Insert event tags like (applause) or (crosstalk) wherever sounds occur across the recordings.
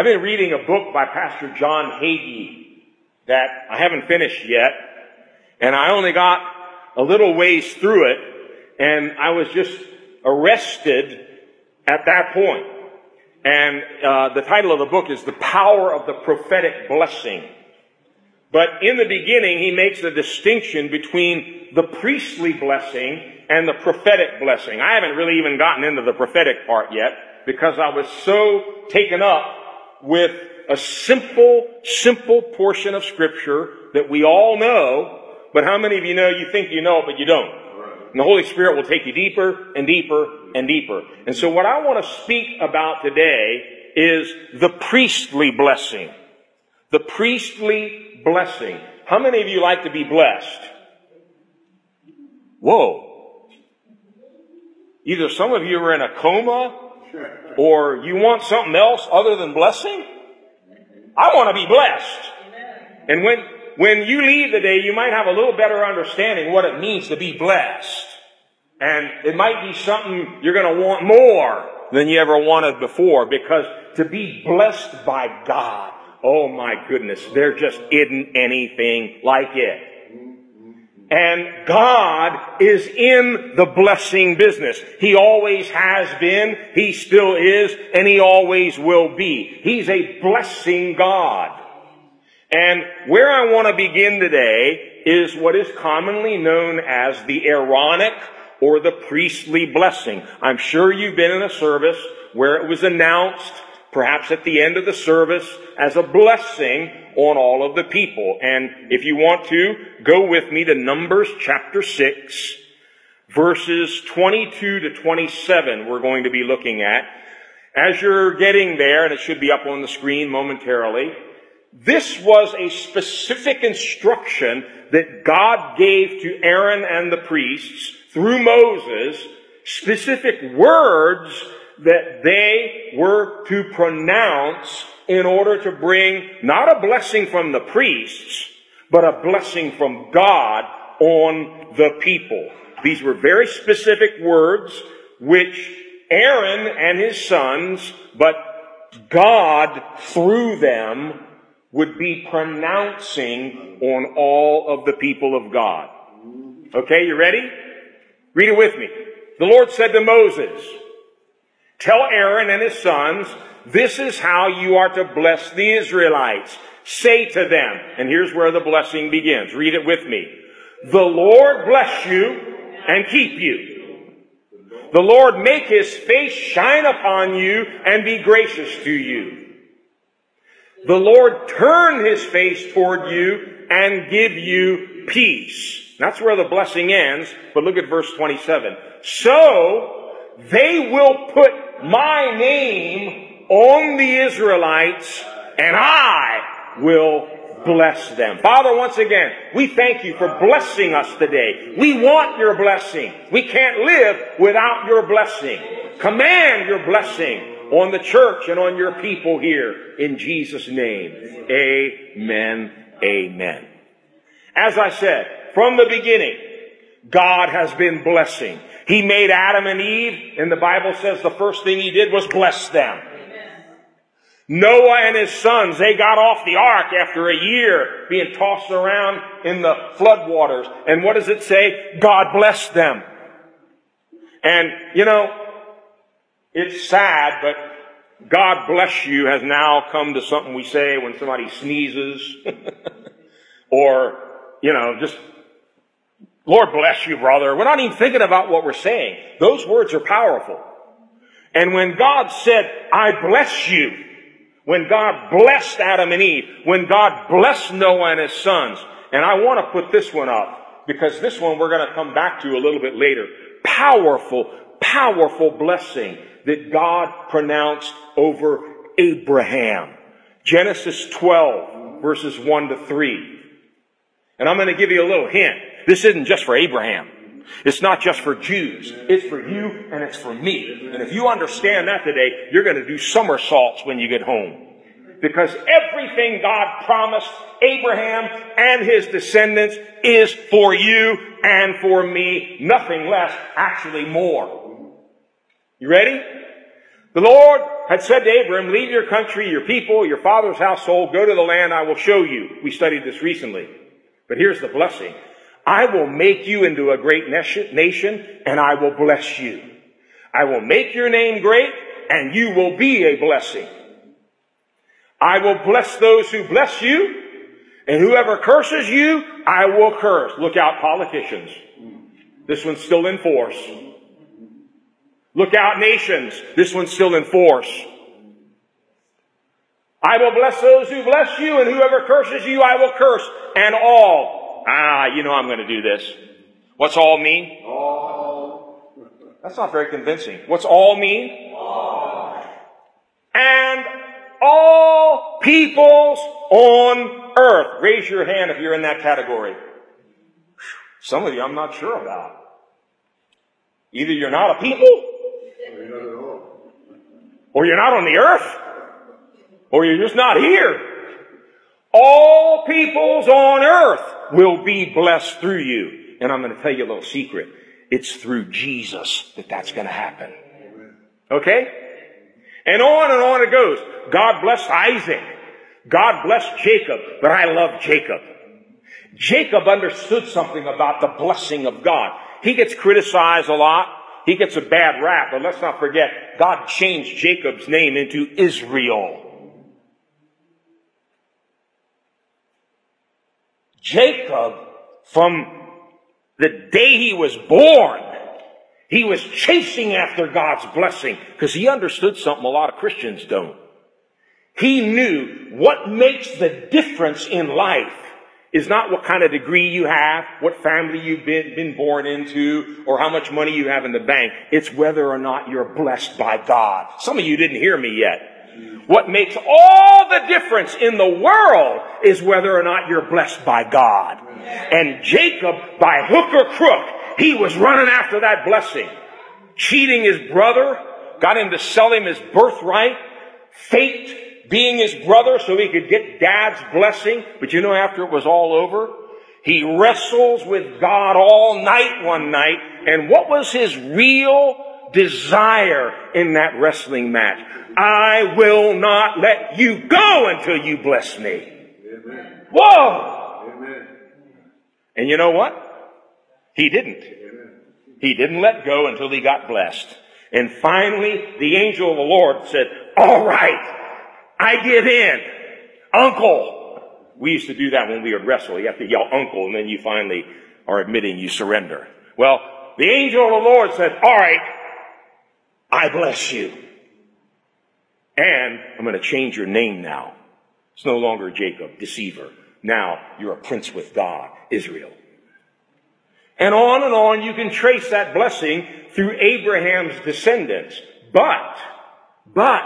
I've been reading a book by Pastor John Hagee that I haven't finished yet, and I only got a little ways through it, and I was just arrested at that point. And uh, the title of the book is The Power of the Prophetic Blessing. But in the beginning, he makes a distinction between the priestly blessing and the prophetic blessing. I haven't really even gotten into the prophetic part yet because I was so taken up with a simple, simple portion of scripture that we all know, but how many of you know you think you know it, but you don't? And the Holy Spirit will take you deeper and deeper and deeper. And so what I want to speak about today is the priestly blessing. The priestly blessing. How many of you like to be blessed? Whoa. Either some of you are in a coma or you want something else other than blessing. I want to be blessed. And when when you leave the day, you might have a little better understanding what it means to be blessed. And it might be something you're going to want more than you ever wanted before because to be blessed by God, oh my goodness, there just isn't anything like it. And God is in the blessing business. He always has been, He still is, and He always will be. He's a blessing God. And where I want to begin today is what is commonly known as the Aaronic or the priestly blessing. I'm sure you've been in a service where it was announced, perhaps at the end of the service, as a blessing on all of the people. And if you want to, go with me to Numbers chapter 6, verses 22 to 27 we're going to be looking at. As you're getting there, and it should be up on the screen momentarily, this was a specific instruction that God gave to Aaron and the priests through Moses, specific words that they were to pronounce in order to bring not a blessing from the priests, but a blessing from God on the people. These were very specific words which Aaron and his sons, but God through them would be pronouncing on all of the people of God. Okay, you ready? Read it with me. The Lord said to Moses, Tell Aaron and his sons, this is how you are to bless the Israelites. Say to them, and here's where the blessing begins. Read it with me. The Lord bless you and keep you. The Lord make his face shine upon you and be gracious to you. The Lord turn his face toward you and give you peace. That's where the blessing ends, but look at verse 27. So they will put my name on the Israelites and I will bless them. Father, once again, we thank you for blessing us today. We want your blessing. We can't live without your blessing. Command your blessing on the church and on your people here in Jesus' name. Amen. Amen. As I said, from the beginning, God has been blessing. He made Adam and Eve, and the Bible says the first thing he did was bless them. Noah and his sons, they got off the ark after a year being tossed around in the floodwaters. And what does it say? God blessed them. And, you know, it's sad, but God bless you has now come to something we say when somebody sneezes (laughs) or, you know, just, Lord bless you, brother. We're not even thinking about what we're saying. Those words are powerful. And when God said, I bless you, when God blessed Adam and Eve, when God blessed Noah and his sons, and I want to put this one up because this one we're going to come back to a little bit later. Powerful, powerful blessing that God pronounced over Abraham. Genesis 12 verses 1 to 3. And I'm going to give you a little hint. This isn't just for Abraham. It's not just for Jews. It's for you and it's for me. And if you understand that today, you're going to do somersaults when you get home. Because everything God promised Abraham and his descendants is for you and for me. Nothing less, actually more. You ready? The Lord had said to Abraham, leave your country, your people, your father's household, go to the land I will show you. We studied this recently. But here's the blessing. I will make you into a great nation and I will bless you. I will make your name great and you will be a blessing. I will bless those who bless you and whoever curses you, I will curse. Look out politicians. This one's still in force. Look out nations. This one's still in force. I will bless those who bless you and whoever curses you, I will curse. And all. Ah, you know I'm going to do this. What's all mean? All. That's not very convincing. What's all mean? All. And all peoples on earth. Raise your hand if you're in that category. Some of you I'm not sure about. Either you're not a people, or you're not on the earth, or you're just not here. All peoples on earth will be blessed through you. And I'm going to tell you a little secret. It's through Jesus that that's going to happen. Okay? And on and on it goes. God blessed Isaac. God blessed Jacob, but I love Jacob. Jacob understood something about the blessing of God. He gets criticized a lot. He gets a bad rap, but let's not forget, God changed Jacob's name into Israel. Jacob, from the day he was born, he was chasing after God's blessing because he understood something a lot of Christians don't. He knew what makes the difference in life is not what kind of degree you have, what family you've been, been born into, or how much money you have in the bank. It's whether or not you're blessed by God. Some of you didn't hear me yet. What makes all the difference in the world is whether or not you're blessed by God. And Jacob, by hook or crook, he was running after that blessing. Cheating his brother, got him to sell him his birthright, faked being his brother so he could get dad's blessing. But you know, after it was all over, he wrestles with God all night one night. And what was his real desire in that wrestling match? I will not let you go until you bless me. Amen. Whoa! Amen. And you know what? He didn't. Amen. He didn't let go until he got blessed. And finally, the angel of the Lord said, all right, I give in. Uncle. We used to do that when we would wrestle. You have to yell uncle and then you finally are admitting you surrender. Well, the angel of the Lord said, all right, I bless you. And I'm going to change your name now. It's no longer Jacob, deceiver. Now you're a prince with God, Israel. And on and on you can trace that blessing through Abraham's descendants. But, but,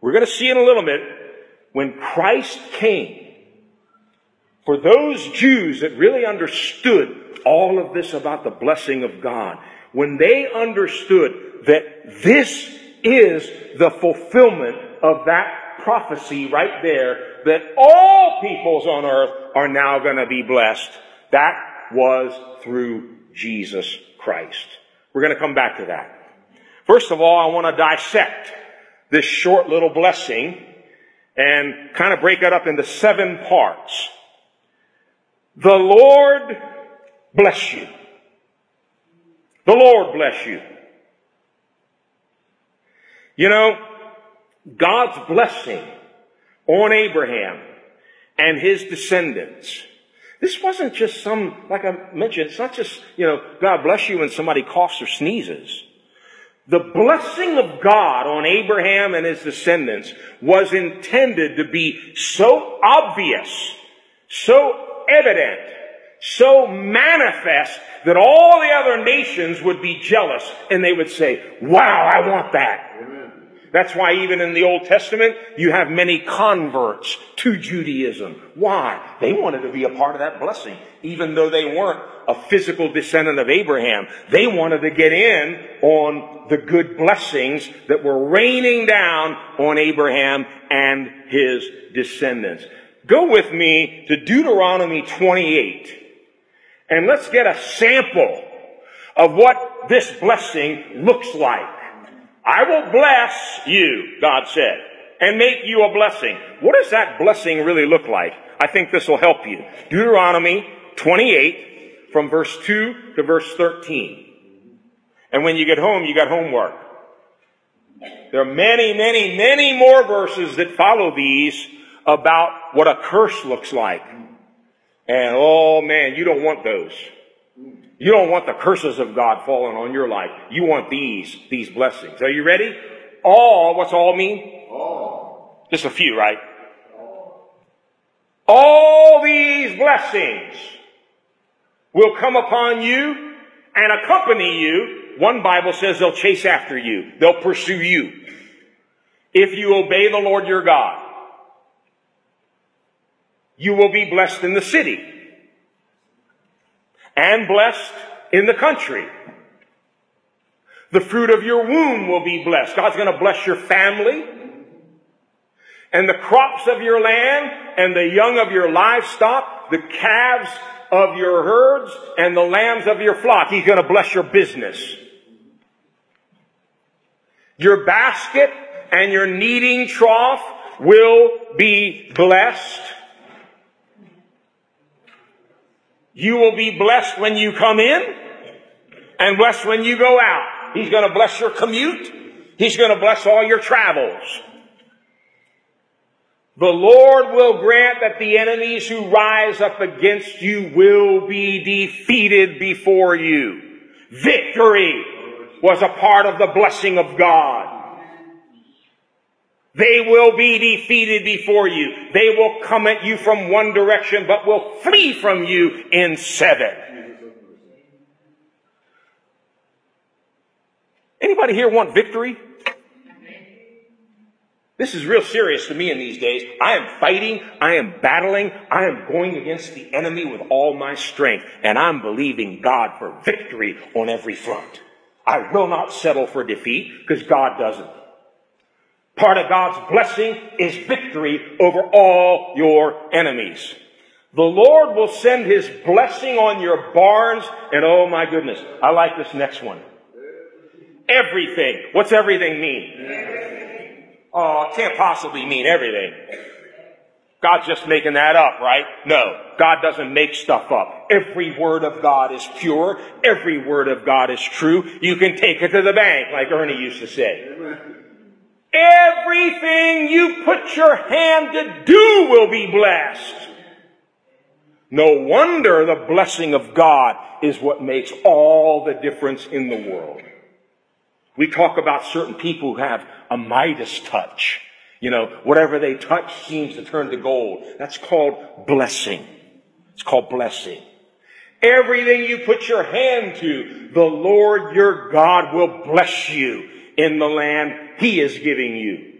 we're going to see in a little bit when Christ came, for those Jews that really understood all of this about the blessing of God, when they understood that this is the fulfillment of that prophecy right there, that all peoples on earth are now going to be blessed, that was through Jesus Christ. We're going to come back to that. First of all, I want to dissect this short little blessing and kind of break it up into seven parts. The Lord bless you. The Lord bless you. You know, God's blessing on Abraham and his descendants. This wasn't just some, like I mentioned, it's not just, you know, God bless you when somebody coughs or sneezes. The blessing of God on Abraham and his descendants was intended to be so obvious, so evident, so manifest that all the other nations would be jealous and they would say, wow, I want that. That's why even in the Old Testament, you have many converts to Judaism. Why? They wanted to be a part of that blessing. Even though they weren't a physical descendant of Abraham, they wanted to get in on the good blessings that were raining down on Abraham and his descendants. Go with me to Deuteronomy 28 and let's get a sample of what this blessing looks like. I will bless you, God said, and make you a blessing. What does that blessing really look like? I think this will help you. Deuteronomy 28 from verse 2 to verse 13. And when you get home, you got homework. There are many, many, many more verses that follow these about what a curse looks like. And oh man, you don't want those. You don't want the curses of God falling on your life. You want these, these blessings. Are you ready? All, what's all mean? All. Just a few, right? All, all these blessings will come upon you and accompany you. One Bible says they'll chase after you. They'll pursue you. If you obey the Lord your God, you will be blessed in the city and blessed in the country. The fruit of your womb will be blessed. God's going to bless your family and the crops of your land and the young of your livestock, the calves of your herds and the lambs of your flock. He's going to bless your business. Your basket and your kneading trough will be blessed. You will be blessed when you come in and blessed when you go out. He's going to bless your commute. He's going to bless all your travels. The Lord will grant that the enemies who rise up against you will be defeated before you. Victory was a part of the blessing of God. They will be defeated before you. They will come at you from one direction, but will flee from you in seven. Anybody here want victory? This is real serious to me in these days. I am fighting. I am battling. I am going against the enemy with all my strength. And I'm believing God for victory on every front. I will not settle for defeat because God doesn't. Part of God's blessing is victory over all your enemies. The Lord will send His blessing on your barns, and oh my goodness, I like this next one. Everything. What's everything mean? Oh, it can't possibly mean everything. God's just making that up, right? No. God doesn't make stuff up. Every word of God is pure. Every word of God is true. You can take it to the bank, like Ernie used to say. Everything you put your hand to do will be blessed. No wonder the blessing of God is what makes all the difference in the world. We talk about certain people who have a Midas touch. You know, whatever they touch seems to turn to gold. That's called blessing. It's called blessing. Everything you put your hand to, the Lord your God will bless you in the land he is giving you.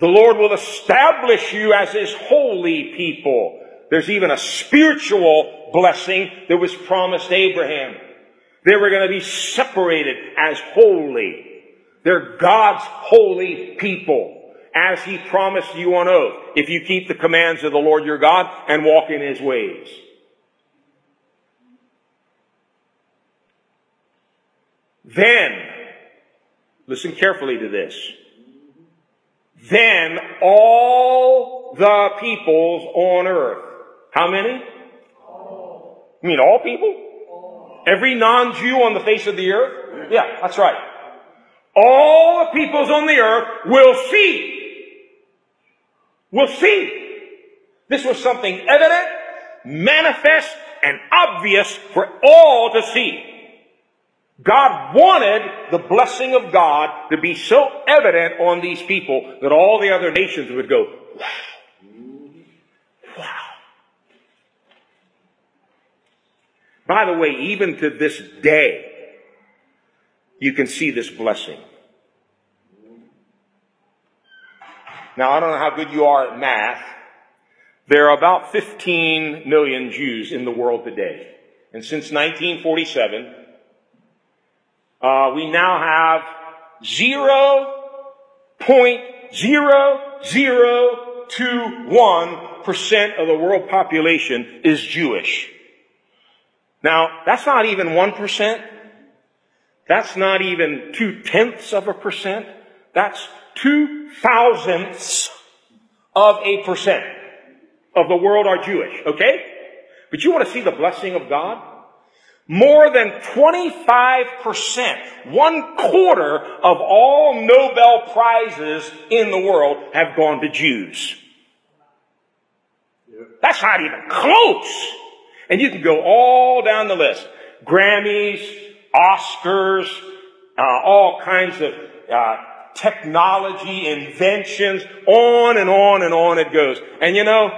The Lord will establish you as His holy people. There's even a spiritual blessing that was promised Abraham. They were going to be separated as holy. They're God's holy people, as He promised you on oath, if you keep the commands of the Lord your God and walk in His ways. Then Listen carefully to this. Then all the peoples on earth. How many? All. You mean all people? All. Every non-Jew on the face of the earth? Yeah, that's right. All the peoples on the earth will see. Will see. This was something evident, manifest, and obvious for all to see. God wanted the blessing of God to be so evident on these people that all the other nations would go, wow. Wow. By the way, even to this day, you can see this blessing. Now, I don't know how good you are at math. There are about 15 million Jews in the world today. And since 1947, uh, we now have 0.0021% of the world population is Jewish. Now, that's not even 1%. That's not even two tenths of a percent. That's two thousandths of a percent of the world are Jewish, okay? But you want to see the blessing of God? More than 25%, one quarter of all Nobel Prizes in the world have gone to Jews. That's not even close. And you can go all down the list. Grammys, Oscars, uh, all kinds of uh, technology, inventions, on and on and on it goes. And you know,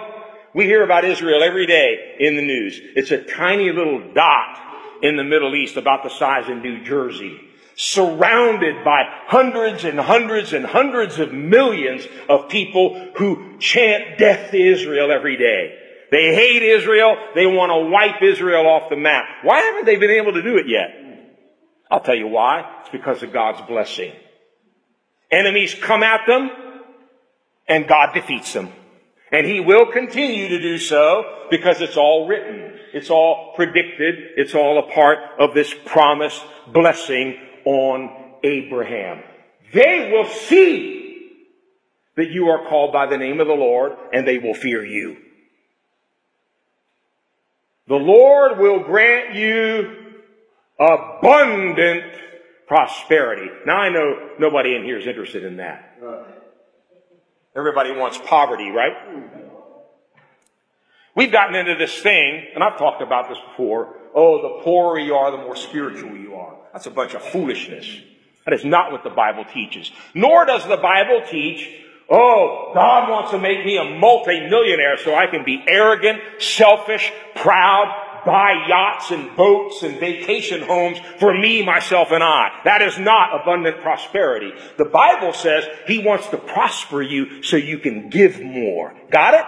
we hear about Israel every day in the news. It's a tiny little dot in the Middle East about the size of New Jersey. Surrounded by hundreds and hundreds and hundreds of millions of people who chant death to Israel every day. They hate Israel. They want to wipe Israel off the map. Why haven't they been able to do it yet? I'll tell you why. It's because of God's blessing. Enemies come at them and God defeats them. And he will continue to do so because it's all written. It's all predicted. It's all a part of this promised blessing on Abraham. They will see that you are called by the name of the Lord and they will fear you. The Lord will grant you abundant prosperity. Now I know nobody in here is interested in that. Everybody wants poverty, right? We've gotten into this thing, and I've talked about this before. Oh, the poorer you are, the more spiritual you are. That's a bunch of foolishness. That is not what the Bible teaches. Nor does the Bible teach, oh, God wants to make me a multimillionaire so I can be arrogant, selfish, proud, buy yachts and boats and vacation homes for me, myself, and I. That is not abundant prosperity. The Bible says He wants to prosper you so you can give more. Got it?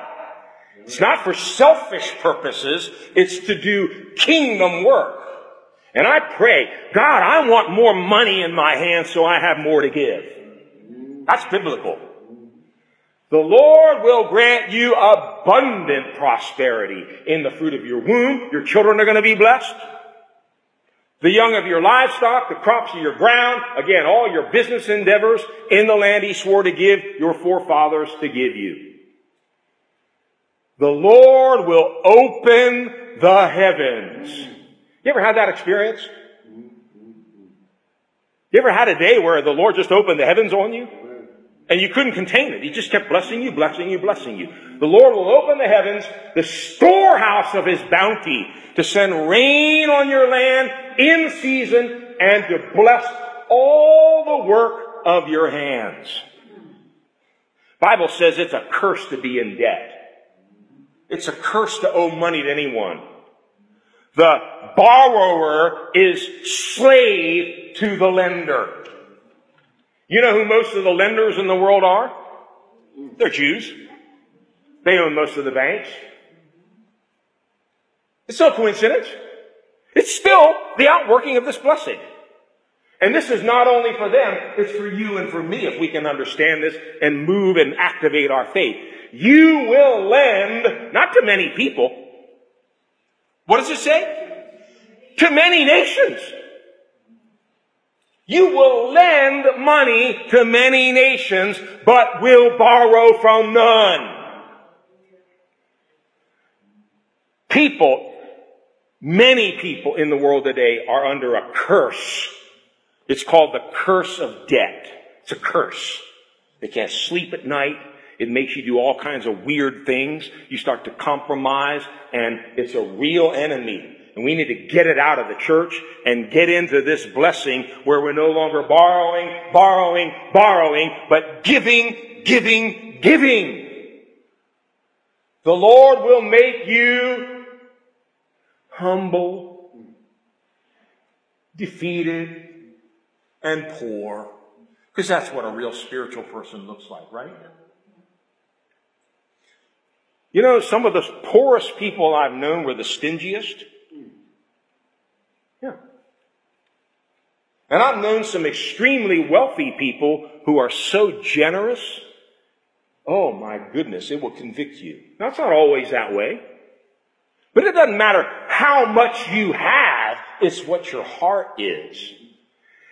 It's not for selfish purposes. It's to do kingdom work. And I pray, God, I want more money in my hands so I have more to give. That's biblical. The Lord will grant you abundant prosperity in the fruit of your womb. Your children are going to be blessed. The young of your livestock, the crops of your ground, again, all your business endeavors in the land he swore to give your forefathers to give you. The Lord will open the heavens. You ever had that experience? You ever had a day where the Lord just opened the heavens on you? And you couldn't contain it. He just kept blessing you, blessing you, blessing you. The Lord will open the heavens, the storehouse of His bounty, to send rain on your land in season and to bless all the work of your hands. Bible says it's a curse to be in debt. It's a curse to owe money to anyone. The borrower is slave to the lender. You know who most of the lenders in the world are? They're Jews. They own most of the banks. It's no coincidence. It's still the outworking of this blessing. And this is not only for them, it's for you and for me if we can understand this and move and activate our faith. You will lend, not to many people. What does it say? To many nations. You will lend money to many nations, but will borrow from none. People, many people in the world today are under a curse. It's called the curse of debt. It's a curse. They can't sleep at night. It makes you do all kinds of weird things. You start to compromise and it's a real enemy. And we need to get it out of the church and get into this blessing where we're no longer borrowing, borrowing, borrowing, but giving, giving, giving. The Lord will make you humble, defeated, and poor. Because that's what a real spiritual person looks like, right? You know, some of the poorest people I've known were the stingiest. And I've known some extremely wealthy people who are so generous. Oh my goodness, it will convict you. Now it's not always that way. But it doesn't matter how much you have, it's what your heart is.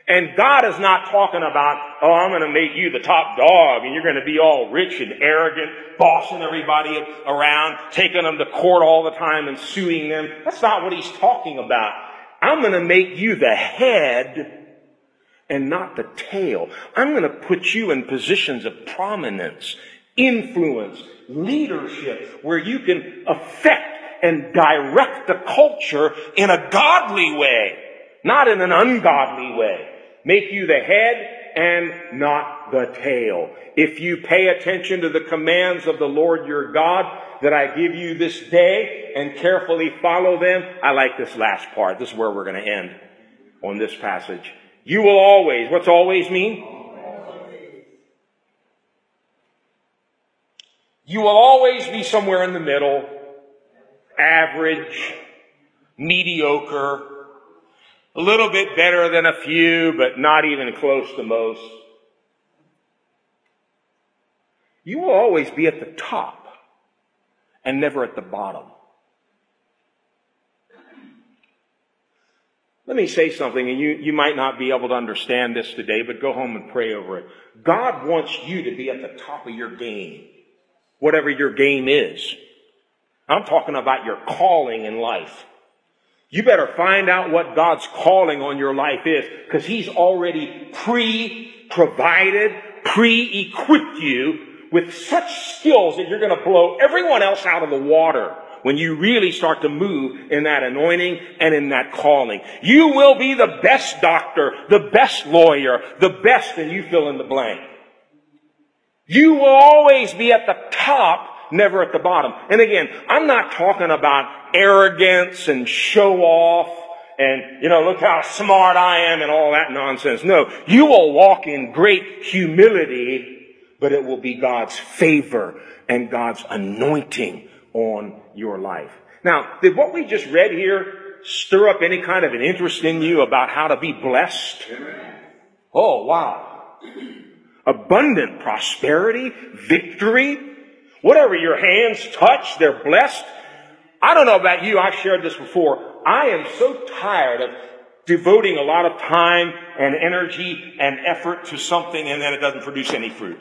And God is not talking about, oh, I'm going to make you the top dog and you're going to be all rich and arrogant, bossing everybody around, taking them to court all the time and suing them. That's not what he's talking about. I'm going to make you the head and not the tail. I'm going to put you in positions of prominence, influence, leadership, where you can affect and direct the culture in a godly way, not in an ungodly way make you the head and not the tail. If you pay attention to the commands of the Lord your God that I give you this day and carefully follow them, I like this last part. This is where we're going to end on this passage. You will always, what's always mean? You will always be somewhere in the middle, average, mediocre, a little bit better than a few, but not even close to most. You will always be at the top and never at the bottom. Let me say something, and you, you might not be able to understand this today, but go home and pray over it. God wants you to be at the top of your game, whatever your game is. I'm talking about your calling in life. You better find out what God's calling on your life is because He's already pre-provided, pre-equipped you with such skills that you're going to blow everyone else out of the water when you really start to move in that anointing and in that calling. You will be the best doctor, the best lawyer, the best, and you fill in the blank. You will always be at the top never at the bottom. And again, I'm not talking about arrogance and show off and, you know, look how smart I am and all that nonsense. No, you will walk in great humility, but it will be God's favor and God's anointing on your life. Now, did what we just read here stir up any kind of an interest in you about how to be blessed? Oh, wow. Abundant prosperity, victory, Whatever your hands touch, they're blessed. I don't know about you, I've shared this before. I am so tired of devoting a lot of time and energy and effort to something and then it doesn't produce any fruit.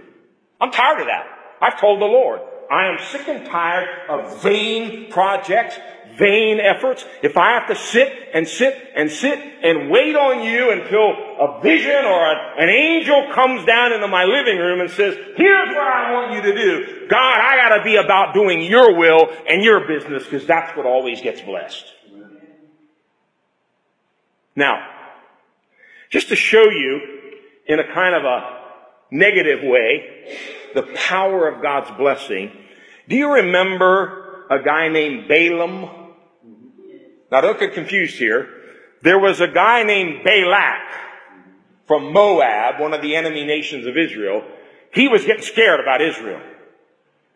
I'm tired of that. I've told the Lord, I am sick and tired of vain projects, vain efforts. If I have to sit and sit and sit and wait on you until a vision or a, an angel comes down into my living room and says, here's what I want you to do. God, I gotta be about doing your will and your business because that's what always gets blessed. Now, just to show you in a kind of a negative way the power of God's blessing, do you remember a guy named Balaam? Now don't get confused here. There was a guy named Balak from Moab, one of the enemy nations of Israel. He was getting scared about Israel.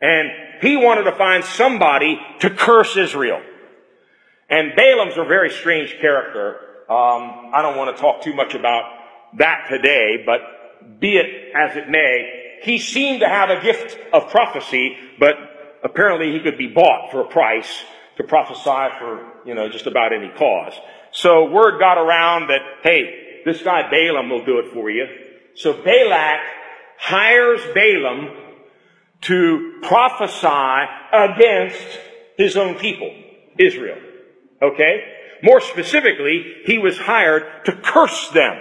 And he wanted to find somebody to curse Israel. And Balaam's a very strange character. Um, I don't want to talk too much about that today, but be it as it may, he seemed to have a gift of prophecy, but apparently he could be bought for a price to prophesy for, you know, just about any cause. So word got around that, hey, this guy Balaam will do it for you. So Balak hires Balaam to prophesy against his own people, Israel. Okay? More specifically, he was hired to curse them.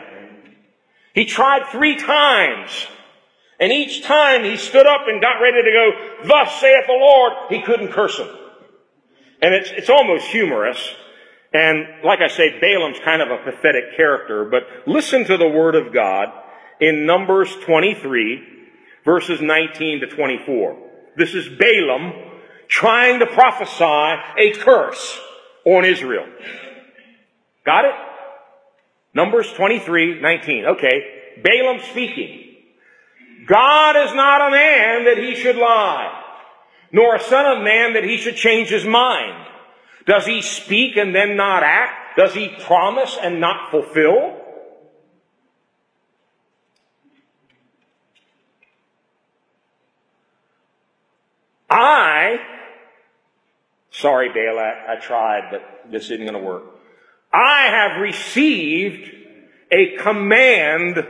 He tried three times. And each time he stood up and got ready to go, thus saith the Lord, he couldn't curse him. And it's, it's almost humorous. And like I say, Balaam's kind of a pathetic character, but listen to the word of God in Numbers 23, verses 19 to 24. This is Balaam trying to prophesy a curse on Israel. Got it? Numbers 23, 19. Okay. Balaam speaking. God is not a man that he should lie nor a son of man that he should change his mind. Does he speak and then not act? Does he promise and not fulfill? I, sorry Balak, I tried, but this isn't going to work. I have received a command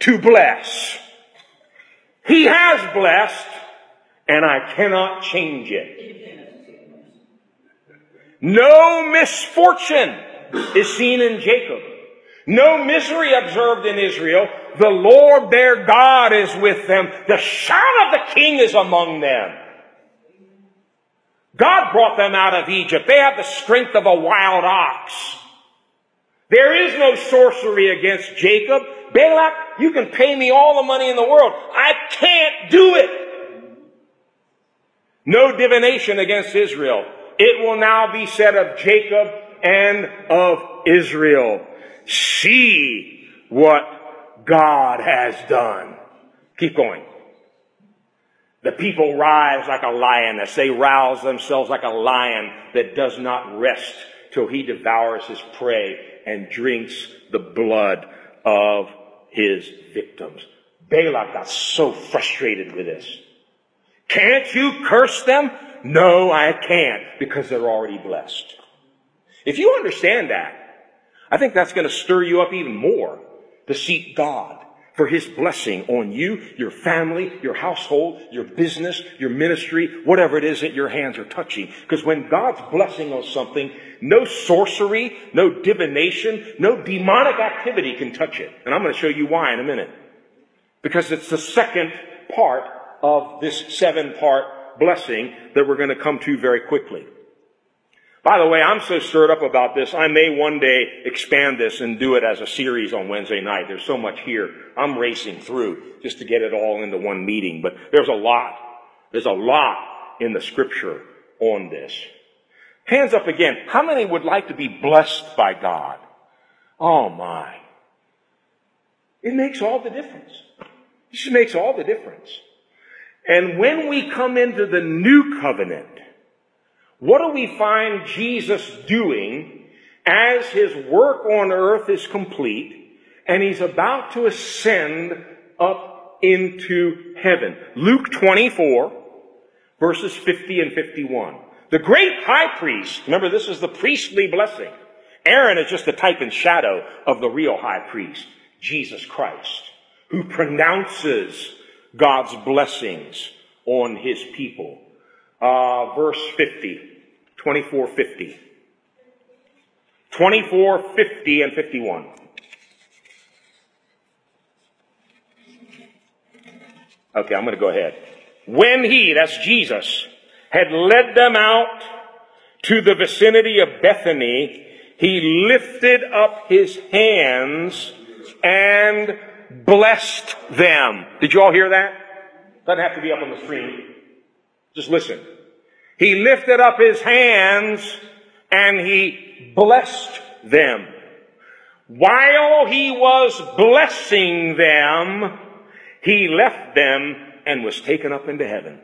to bless. He has blessed, and I cannot change it. No misfortune is seen in Jacob. No misery observed in Israel. The Lord their God is with them. The shout of the king is among them. God brought them out of Egypt. They have the strength of a wild ox. There is no sorcery against Jacob. Balak, you can pay me all the money in the world. I can't do it. No divination against Israel. It will now be said of Jacob and of Israel. See what God has done. Keep going. The people rise like a lioness. They rouse themselves like a lion that does not rest till he devours his prey and drinks the blood of his victims. Balak got so frustrated with this. Can't you curse them? No, I can't because they're already blessed. If you understand that, I think that's going to stir you up even more to seek God for His blessing on you, your family, your household, your business, your ministry, whatever it is that your hands are touching. Because when God's blessing on something, no sorcery, no divination, no demonic activity can touch it. And I'm going to show you why in a minute. Because it's the second part of this seven part blessing that we're going to come to very quickly. By the way, I'm so stirred up about this, I may one day expand this and do it as a series on Wednesday night. There's so much here. I'm racing through just to get it all into one meeting, but there's a lot. There's a lot in the scripture on this. Hands up again. How many would like to be blessed by God? Oh my. It makes all the difference. It just makes all the difference. And when we come into the new covenant, what do we find Jesus doing as his work on earth is complete and he's about to ascend up into heaven? Luke 24 verses 50 and 51. The great high priest, remember this is the priestly blessing. Aaron is just a type and shadow of the real high priest, Jesus Christ, who pronounces God's blessings on his people. Uh, verse 50. 2450. 2450 and 51. Okay, I'm going to go ahead. When he, that's Jesus, had led them out to the vicinity of Bethany, he lifted up his hands and blessed them. Did you all hear that? Doesn't have to be up on the screen. Just listen. He lifted up his hands and he blessed them. While he was blessing them, he left them and was taken up into heaven.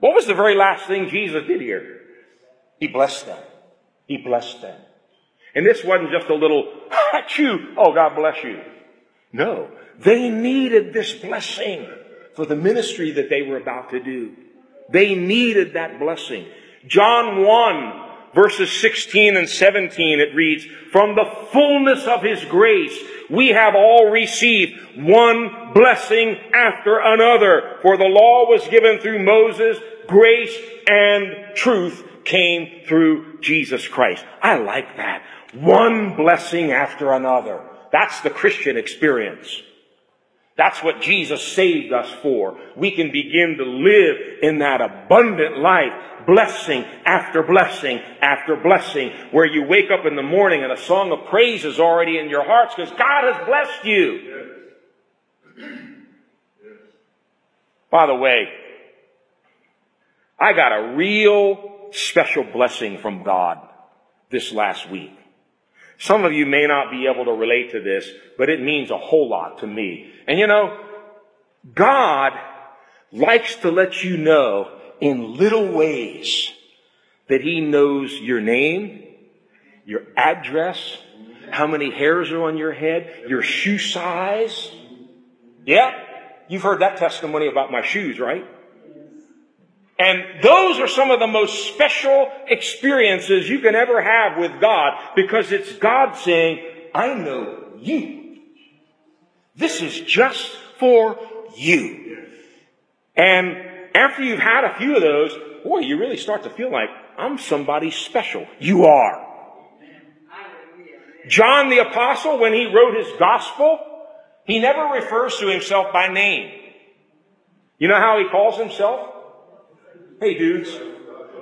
What was the very last thing Jesus did here? He blessed them. He blessed them. And this wasn't just a little, achoo, oh God bless you. No, they needed this blessing for the ministry that they were about to do. They needed that blessing. John 1 verses 16 and 17 it reads, From the fullness of His grace we have all received one blessing after another. For the law was given through Moses, grace and truth came through Jesus Christ. I like that. One blessing after another. That's the Christian experience. That's what Jesus saved us for. We can begin to live in that abundant life, blessing after blessing after blessing, where you wake up in the morning and a song of praise is already in your hearts because God has blessed you. By the way, I got a real special blessing from God this last week. Some of you may not be able to relate to this, but it means a whole lot to me. And you know, God likes to let you know in little ways that He knows your name, your address, how many hairs are on your head, your shoe size. Yeah, you've heard that testimony about my shoes, right? And those are some of the most special experiences you can ever have with God because it's God saying, I know you. This is just for you. And after you've had a few of those, boy, you really start to feel like I'm somebody special. You are. John the apostle, when he wrote his gospel, he never refers to himself by name. You know how he calls himself? Hey dudes,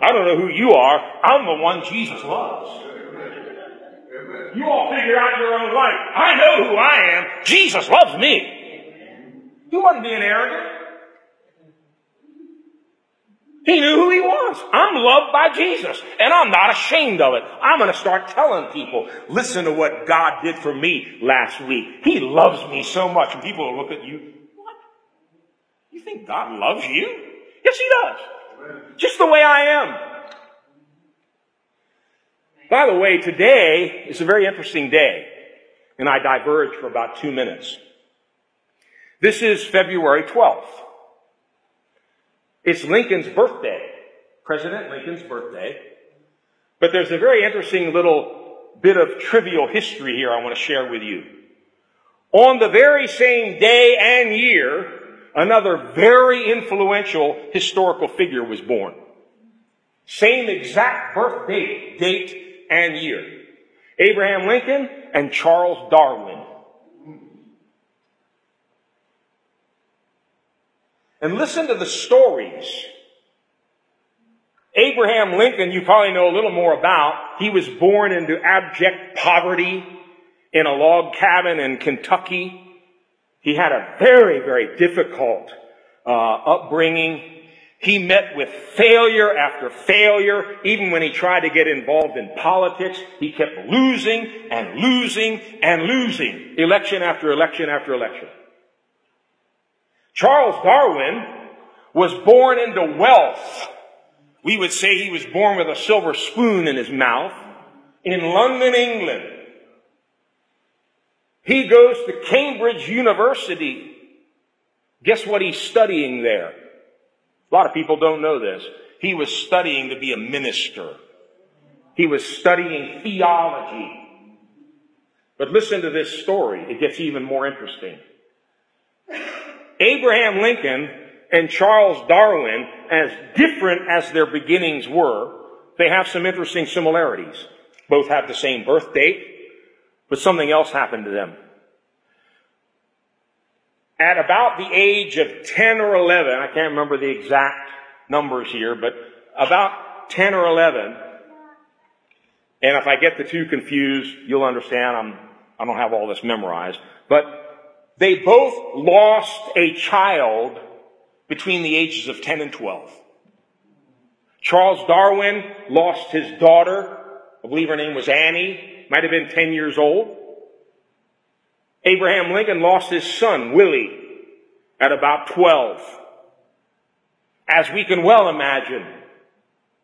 I don't know who you are. I'm the one Jesus loves. You all figure out your own life. I know who I am. Jesus loves me. He wasn't being arrogant. He knew who he was. I'm loved by Jesus, and I'm not ashamed of it. I'm going to start telling people, listen to what God did for me last week. He loves me so much. And people will look at you, what? You think God loves you? Yes, he does. Just the way I am. By the way, today is a very interesting day, and I diverge for about two minutes. This is February 12th. It's Lincoln's birthday, President Lincoln's birthday. But there's a very interesting little bit of trivial history here I want to share with you. On the very same day and year, another very influential historical figure was born. Same exact birth date, date and year. Abraham Lincoln and Charles Darwin. And listen to the stories. Abraham Lincoln, you probably know a little more about. He was born into abject poverty in a log cabin in Kentucky. He had a very, very difficult uh, upbringing. He met with failure after failure. Even when he tried to get involved in politics, he kept losing and losing and losing. Election after election after election. Charles Darwin was born into wealth. We would say he was born with a silver spoon in his mouth in London, England. He goes to Cambridge University. Guess what he's studying there? A lot of people don't know this. He was studying to be a minister. He was studying theology. But listen to this story. It gets even more interesting. Abraham Lincoln and Charles Darwin, as different as their beginnings were, they have some interesting similarities. Both have the same birth date, but something else happened to them. At about the age of 10 or 11, I can't remember the exact numbers here, but about 10 or 11, and if I get the two confused, you'll understand I'm, I don't have all this memorized, but they both lost a child between the ages of 10 and 12. Charles Darwin lost his daughter. I believe her name was Annie. Might have been 10 years old. Abraham Lincoln lost his son, Willie, at about 12. As we can well imagine,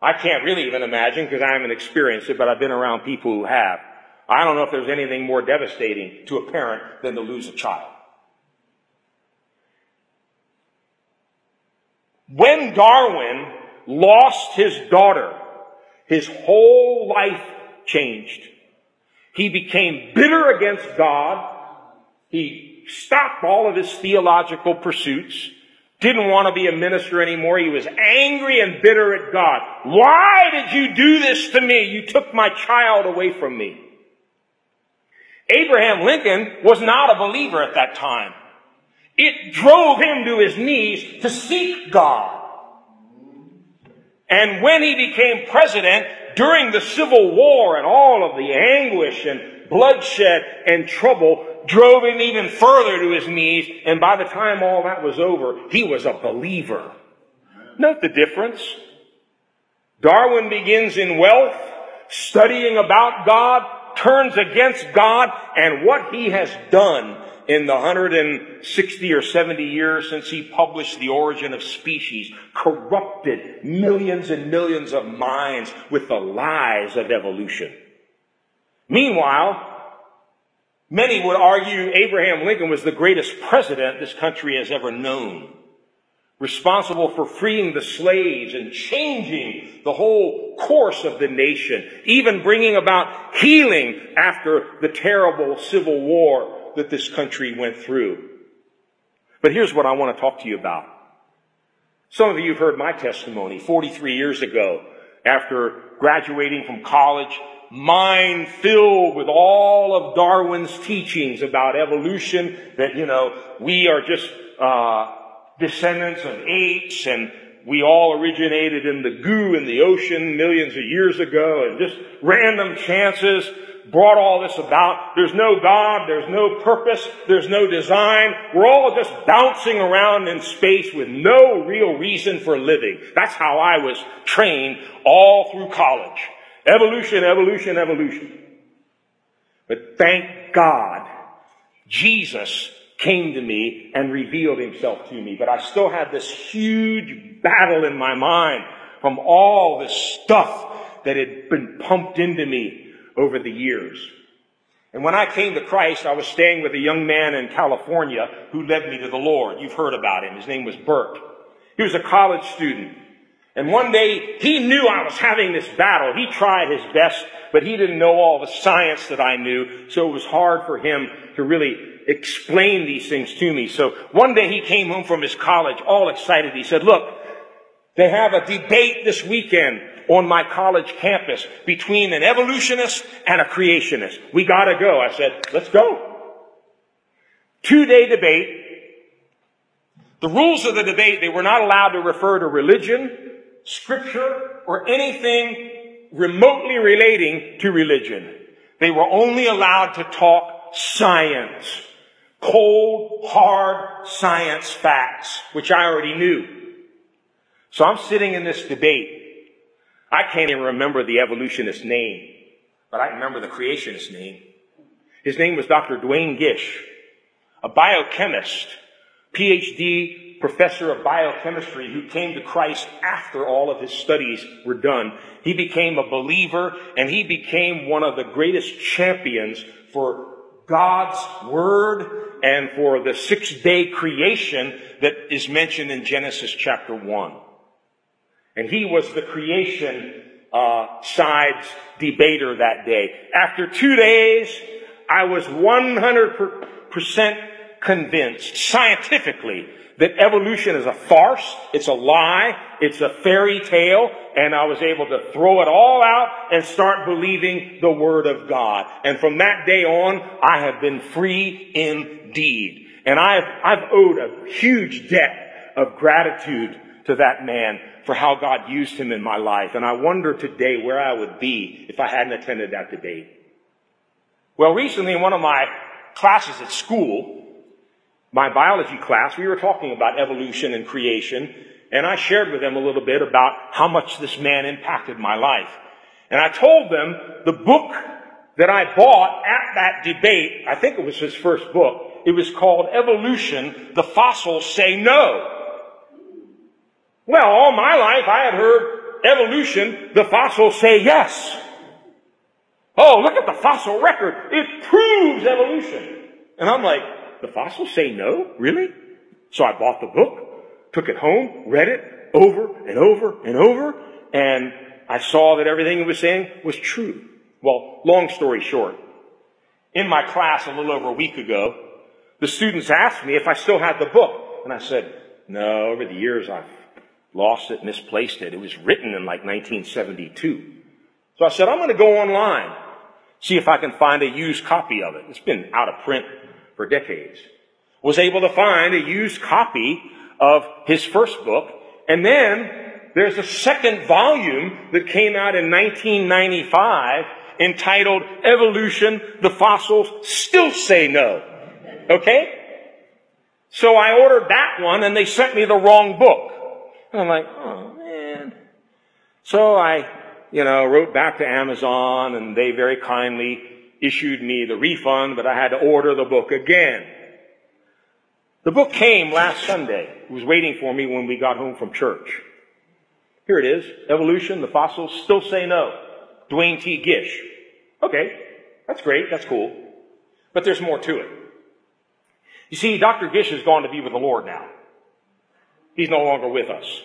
I can't really even imagine because I haven't experienced it, but I've been around people who have. I don't know if there's anything more devastating to a parent than to lose a child. When Darwin lost his daughter, his whole life changed. He became bitter against God. He stopped all of his theological pursuits. Didn't want to be a minister anymore. He was angry and bitter at God. Why did you do this to me? You took my child away from me. Abraham Lincoln was not a believer at that time. It drove him to his knees to seek God. And when he became president, during the Civil War and all of the anguish and bloodshed and trouble drove him even further to his knees. And by the time all that was over, he was a believer. Note the difference. Darwin begins in wealth, studying about God, turns against God, and what he has done in the 160 or 70 years since he published The Origin of Species, corrupted millions and millions of minds with the lies of evolution. Meanwhile, many would argue Abraham Lincoln was the greatest president this country has ever known responsible for freeing the slaves and changing the whole course of the nation, even bringing about healing after the terrible Civil War that this country went through. But here's what I want to talk to you about. Some of you have heard my testimony 43 years ago after graduating from college, mind filled with all of Darwin's teachings about evolution, that, you know, we are just, uh, descendants of apes and we all originated in the goo in the ocean millions of years ago and just random chances brought all this about. There's no God, there's no purpose, there's no design. We're all just bouncing around in space with no real reason for living. That's how I was trained all through college. Evolution, evolution, evolution. But thank God, Jesus came to me and revealed himself to me. But I still had this huge battle in my mind from all this stuff that had been pumped into me over the years. And when I came to Christ, I was staying with a young man in California who led me to the Lord. You've heard about him. His name was Bert. He was a college student. And one day he knew I was having this battle. He tried his best, but he didn't know all the science that I knew, so it was hard for him to really explain these things to me. So one day he came home from his college all excited. He said, look, they have a debate this weekend on my college campus between an evolutionist and a creationist. We gotta go. I said, let's go. Two day debate. The rules of the debate, they were not allowed to refer to religion, scripture, or anything remotely relating to religion. They were only allowed to talk science. Cold, hard science facts, which I already knew. So I'm sitting in this debate I can't even remember the evolutionist's name, but I remember the creationist's name. His name was Dr. Duane Gish, a biochemist, PhD professor of biochemistry who came to Christ after all of his studies were done. He became a believer and he became one of the greatest champions for God's Word and for the six day creation that is mentioned in Genesis chapter 1. And he was the creation uh, side's debater that day. After two days, I was 100% convinced, scientifically, that evolution is a farce, it's a lie, it's a fairy tale, and I was able to throw it all out and start believing the Word of God. And from that day on, I have been free indeed. And I've, I've owed a huge debt of gratitude to that man for how God used him in my life. And I wonder today where I would be if I hadn't attended that debate. Well, recently in one of my classes at school, my biology class, we were talking about evolution and creation, and I shared with them a little bit about how much this man impacted my life. And I told them the book that I bought at that debate, I think it was his first book, it was called Evolution, The Fossils Say No. Well, all my life I had heard evolution, the fossils say yes. Oh, look at the fossil record. It proves evolution. And I'm like, the fossils say no? Really? So I bought the book, took it home, read it over and over and over, and I saw that everything it was saying was true. Well, long story short, in my class a little over a week ago, the students asked me if I still had the book. And I said, no, over the years I've lost it, misplaced it. It was written in like 1972. So I said, I'm going to go online, see if I can find a used copy of it. It's been out of print for decades. Was able to find a used copy of his first book, and then there's a second volume that came out in 1995 entitled Evolution, the Fossils Still Say No. Okay? So I ordered that one and they sent me the wrong book. And I'm like, oh man. So I, you know, wrote back to Amazon and they very kindly issued me the refund, but I had to order the book again. The book came last Sunday. It was waiting for me when we got home from church. Here it is. Evolution, the fossils still say no. Duane T. Gish. Okay. That's great. That's cool. But there's more to it. You see, Dr. Gish has gone to be with the Lord now. He's no longer with us.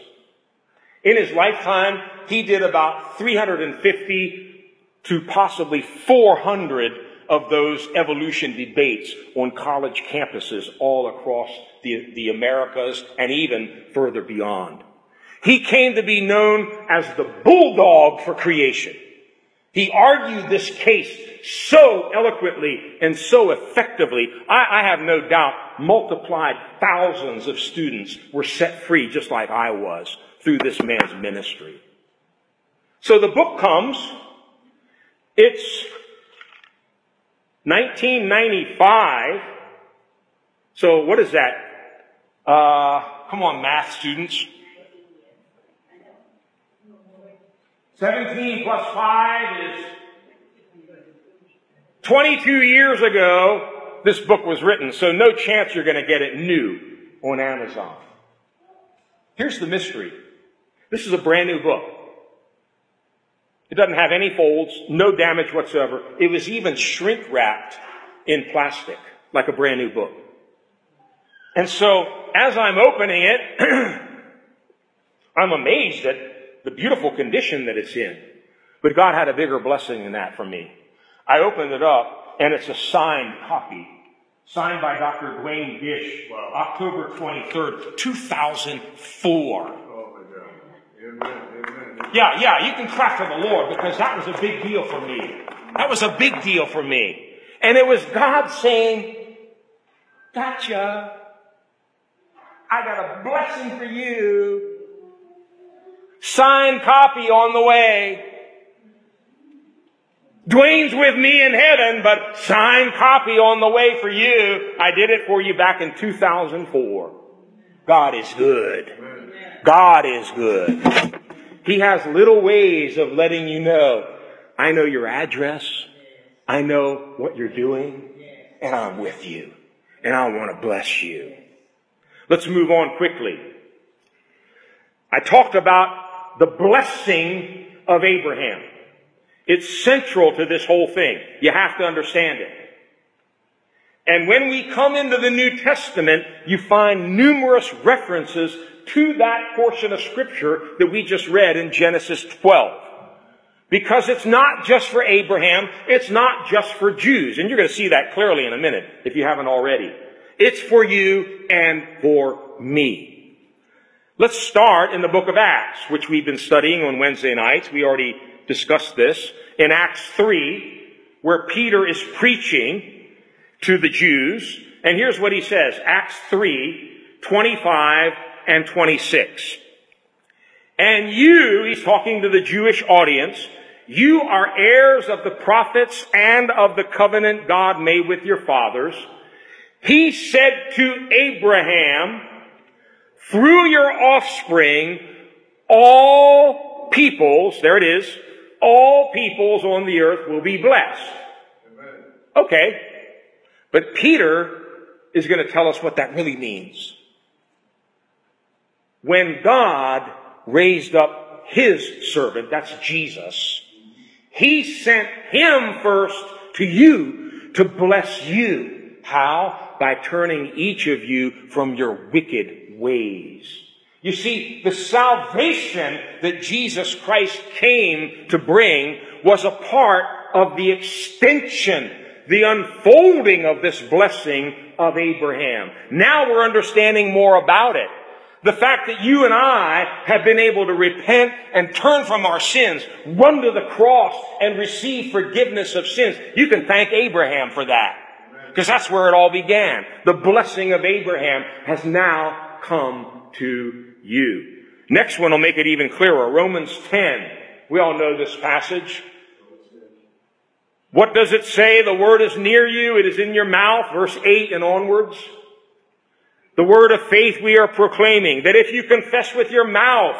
In his lifetime, he did about 350 to possibly 400 of those evolution debates on college campuses all across the, the Americas and even further beyond. He came to be known as the bulldog for creation. He argued this case so eloquently and so effectively. I, I, have no doubt multiplied thousands of students were set free just like I was through this man's ministry. So the book comes. It's 1995. So what is that? Uh, come on, math students. 17 plus 5 is 22 years ago, this book was written, so no chance you're going to get it new on Amazon. Here's the mystery. This is a brand new book. It doesn't have any folds, no damage whatsoever. It was even shrink wrapped in plastic, like a brand new book. And so, as I'm opening it, (clears throat) I'm amazed at the beautiful condition that it's in. But God had a bigger blessing than that for me. I opened it up, and it's a signed copy. Signed by Dr. Duane Gish, wow. October 23rd, 2004. Oh my God. Amen. Amen. Yeah, yeah, you can clap for the Lord because that was a big deal for me. That was a big deal for me. And it was God saying, Gotcha. I got a blessing for you. Signed copy on the way. Duane's with me in heaven, but signed copy on the way for you. I did it for you back in 2004. God is good. God is good. He has little ways of letting you know, I know your address. I know what you're doing and I'm with you and I want to bless you. Let's move on quickly. I talked about the blessing of Abraham. It's central to this whole thing. You have to understand it. And when we come into the New Testament, you find numerous references to that portion of scripture that we just read in Genesis 12. Because it's not just for Abraham, it's not just for Jews. And you're going to see that clearly in a minute, if you haven't already. It's for you and for me. Let's start in the book of Acts, which we've been studying on Wednesday nights. We already discussed this. In Acts 3, where Peter is preaching to the Jews. And here's what he says. Acts 3, 25 and 26. And you, he's talking to the Jewish audience, you are heirs of the prophets and of the covenant God made with your fathers. He said to Abraham, through your offspring, all peoples, there it is, all peoples on the earth will be blessed. Okay. But Peter is going to tell us what that really means. When God raised up his servant, that's Jesus, he sent him first to you to bless you. How? By turning each of you from your wicked ways. You see, the salvation that Jesus Christ came to bring was a part of the extension, the unfolding of this blessing of Abraham. Now we're understanding more about it. The fact that you and I have been able to repent and turn from our sins, run to the cross and receive forgiveness of sins. You can thank Abraham for that. Because that's where it all began. The blessing of Abraham has now come to you. Next one will make it even clearer. Romans 10. We all know this passage. What does it say? The word is near you. It is in your mouth. Verse 8 and onwards. The word of faith we are proclaiming that if you confess with your mouth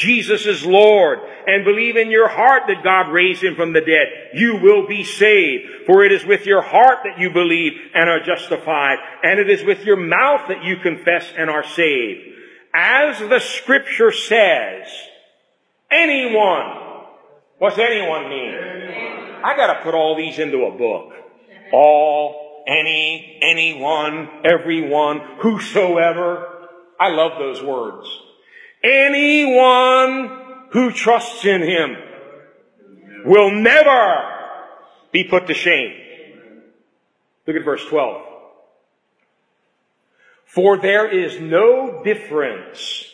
Jesus is Lord and believe in your heart that God raised him from the dead, you will be saved. For it is with your heart that you believe and are justified, and it is with your mouth that you confess and are saved. As the scripture says, anyone, what's anyone mean? I gotta put all these into a book. All any, anyone, everyone, whosoever. I love those words. Anyone who trusts in Him will never be put to shame. Look at verse 12. For there is no difference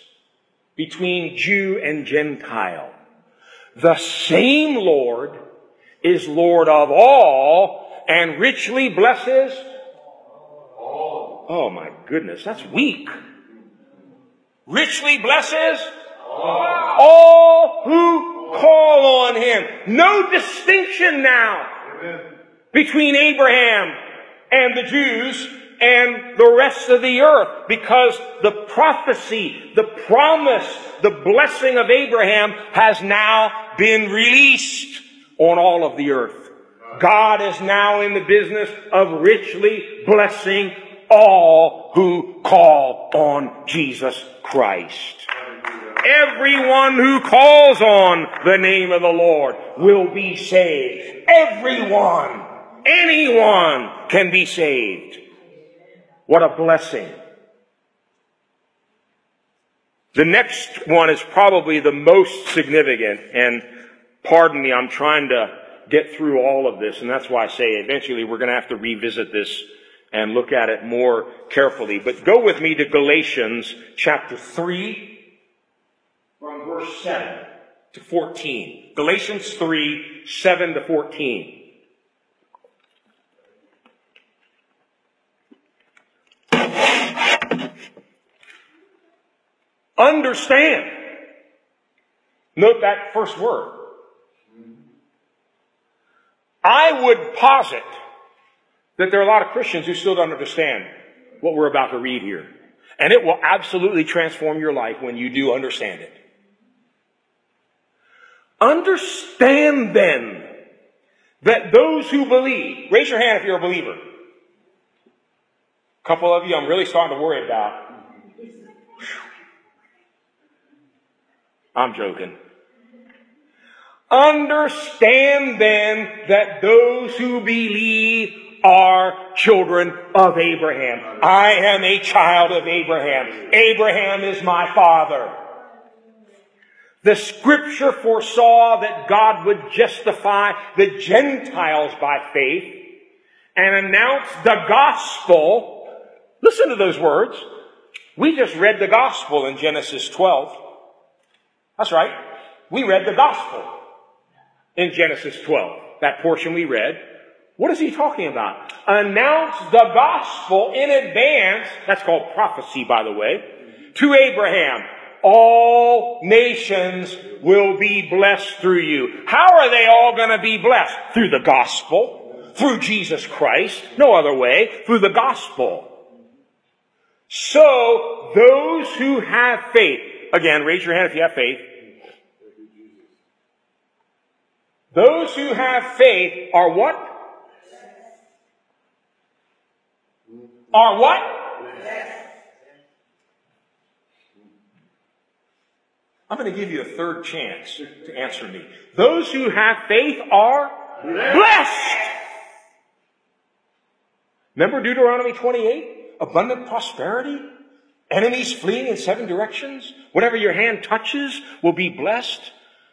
between Jew and Gentile. The same Lord is Lord of all and richly blesses all. Oh my goodness, that's weak. Richly blesses all, who call on him. No distinction now between Abraham and the Jews and the rest of the earth because the prophecy, the promise, the blessing of Abraham has now been released on all of the earth. God is now in the business of richly blessing all who call on Jesus Christ. Everyone who calls on the name of the Lord will be saved. Everyone, anyone can be saved. What a blessing. The next one is probably the most significant, and pardon me, I'm trying to get through all of this, and that's why I say eventually we're going to have to revisit this and look at it more carefully. But go with me to Galatians chapter 3, from verse 7 to 14. Galatians 3, 7 to 14. Understand. Note that first word. I would posit that there are a lot of Christians who still don't understand what we're about to read here. And it will absolutely transform your life when you do understand it. Understand then that those who believe, raise your hand if you're a believer. A couple of you I'm really starting to worry about. I'm joking. Understand then that those who believe are children of Abraham. I am a child of Abraham. Abraham is my father. The scripture foresaw that God would justify the Gentiles by faith and announce the gospel. Listen to those words. We just read the gospel in Genesis 12. That's right. We read the gospel in Genesis 12. That portion we read. What is he talking about? Announce the gospel in advance. That's called prophecy, by the way. To Abraham. All nations will be blessed through you. How are they all going to be blessed? Through the gospel. Through Jesus Christ. No other way. Through the gospel. So, those who have faith, again, raise your hand if you have faith. Those who have faith are what? Are what? I'm going to give you a third chance to answer me. Those who have faith are blessed. Remember Deuteronomy 28? Abundant prosperity? Enemies fleeing in seven directions? Whatever your hand touches will be blessed.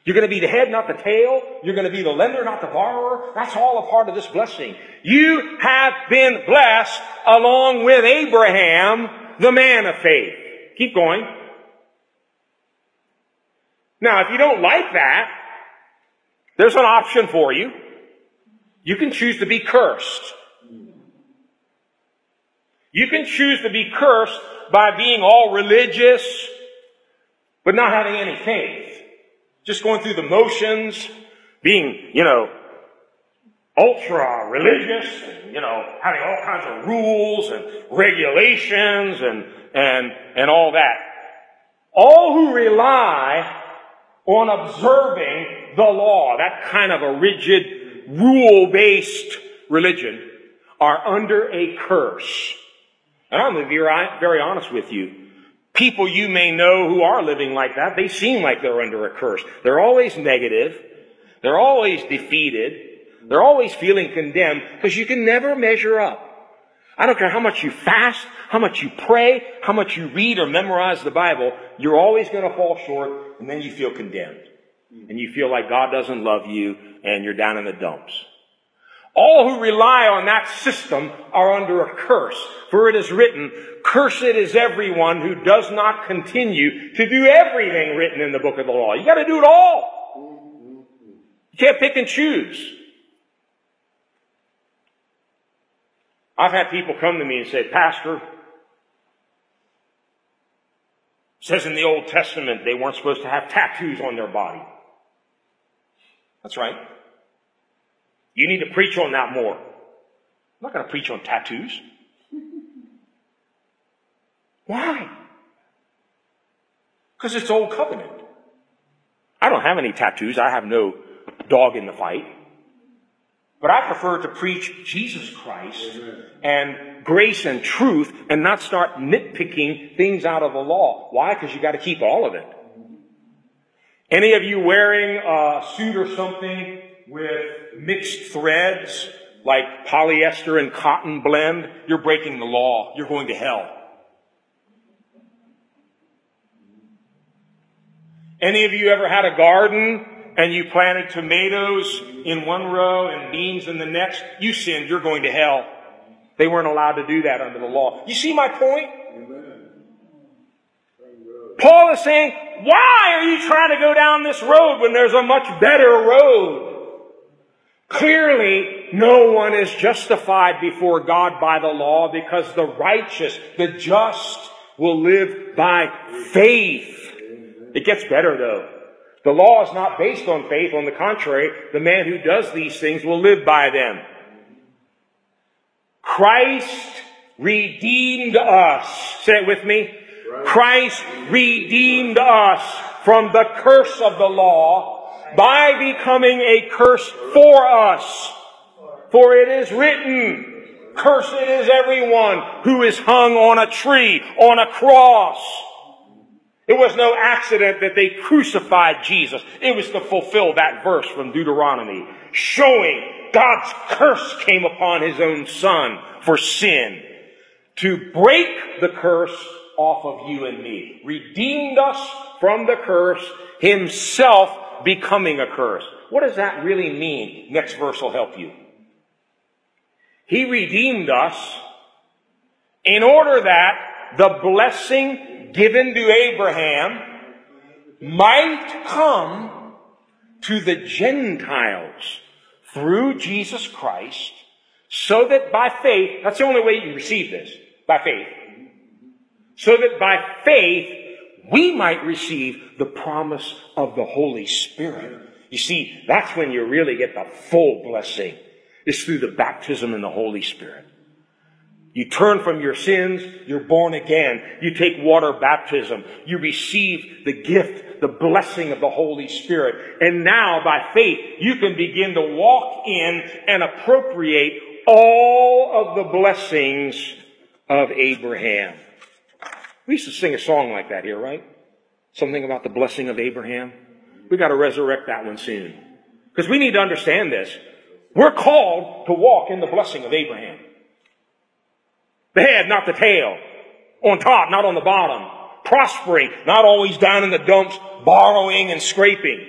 You're going to be the head, not the tail. You're going to be the lender, not the borrower. That's all a part of this blessing. You have been blessed along with Abraham, the man of faith. Keep going. Now, if you don't like that, there's an option for you. You can choose to be cursed. You can choose to be cursed by being all religious, but not having any faith just going through the motions, being, you know, ultra religious, and, you know, having all kinds of rules and regulations and, and, and all that. All who rely on observing the law, that kind of a rigid, rule-based religion, are under a curse. And I'm going to be very honest with you. People you may know who are living like that, they seem like they're under a curse. They're always negative. They're always defeated. They're always feeling condemned because you can never measure up. I don't care how much you fast, how much you pray, how much you read or memorize the Bible, you're always going to fall short and then you feel condemned. And you feel like God doesn't love you and you're down in the dumps. All who rely on that system are under a curse. For it is written, cursed is everyone who does not continue to do everything written in the book of the law. You gotta do it all. You can't pick and choose. I've had people come to me and say, Pastor, says in the Old Testament they weren't supposed to have tattoos on their body. That's right. You need to preach on that more. I'm not going to preach on tattoos. (laughs) Why? Because it's old covenant. I don't have any tattoos. I have no dog in the fight. But I prefer to preach Jesus Christ and grace and truth and not start nitpicking things out of the law. Why? Because you got to keep all of it. Any of you wearing a suit or something with mixed threads, like polyester and cotton blend, you're breaking the law. You're going to hell. Any of you ever had a garden and you planted tomatoes in one row and beans in the next, you sinned, you're going to hell. They weren't allowed to do that under the law. You see my point? Paul is saying, why are you trying to go down this road when there's a much better road? Clearly, no one is justified before God by the law because the righteous, the just, will live by faith. It gets better though. The law is not based on faith. On the contrary, the man who does these things will live by them. Christ redeemed us. Say it with me. Christ redeemed us from the curse of the law by becoming a curse for us. For it is written, cursed is everyone who is hung on a tree, on a cross. It was no accident that they crucified Jesus. It was to fulfill that verse from Deuteronomy, showing God's curse came upon his own son for sin. To break the curse off of you and me. Redeemed us from the curse, himself becoming a curse. What does that really mean? Next verse will help you. He redeemed us in order that the blessing given to Abraham might come to the Gentiles through Jesus Christ so that by faith, that's the only way you receive this, by faith, so that by faith we might receive the promise of the Holy Spirit. You see, that's when you really get the full blessing. It's through the baptism in the Holy Spirit. You turn from your sins, you're born again. You take water baptism. You receive the gift, the blessing of the Holy Spirit. And now, by faith, you can begin to walk in and appropriate all of the blessings of Abraham. We used to sing a song like that here, right? Something about the blessing of Abraham. We got to resurrect that one soon. Because we need to understand this. We're called to walk in the blessing of Abraham. The head, not the tail. On top, not on the bottom. Prospering, not always down in the dumps, borrowing and scraping.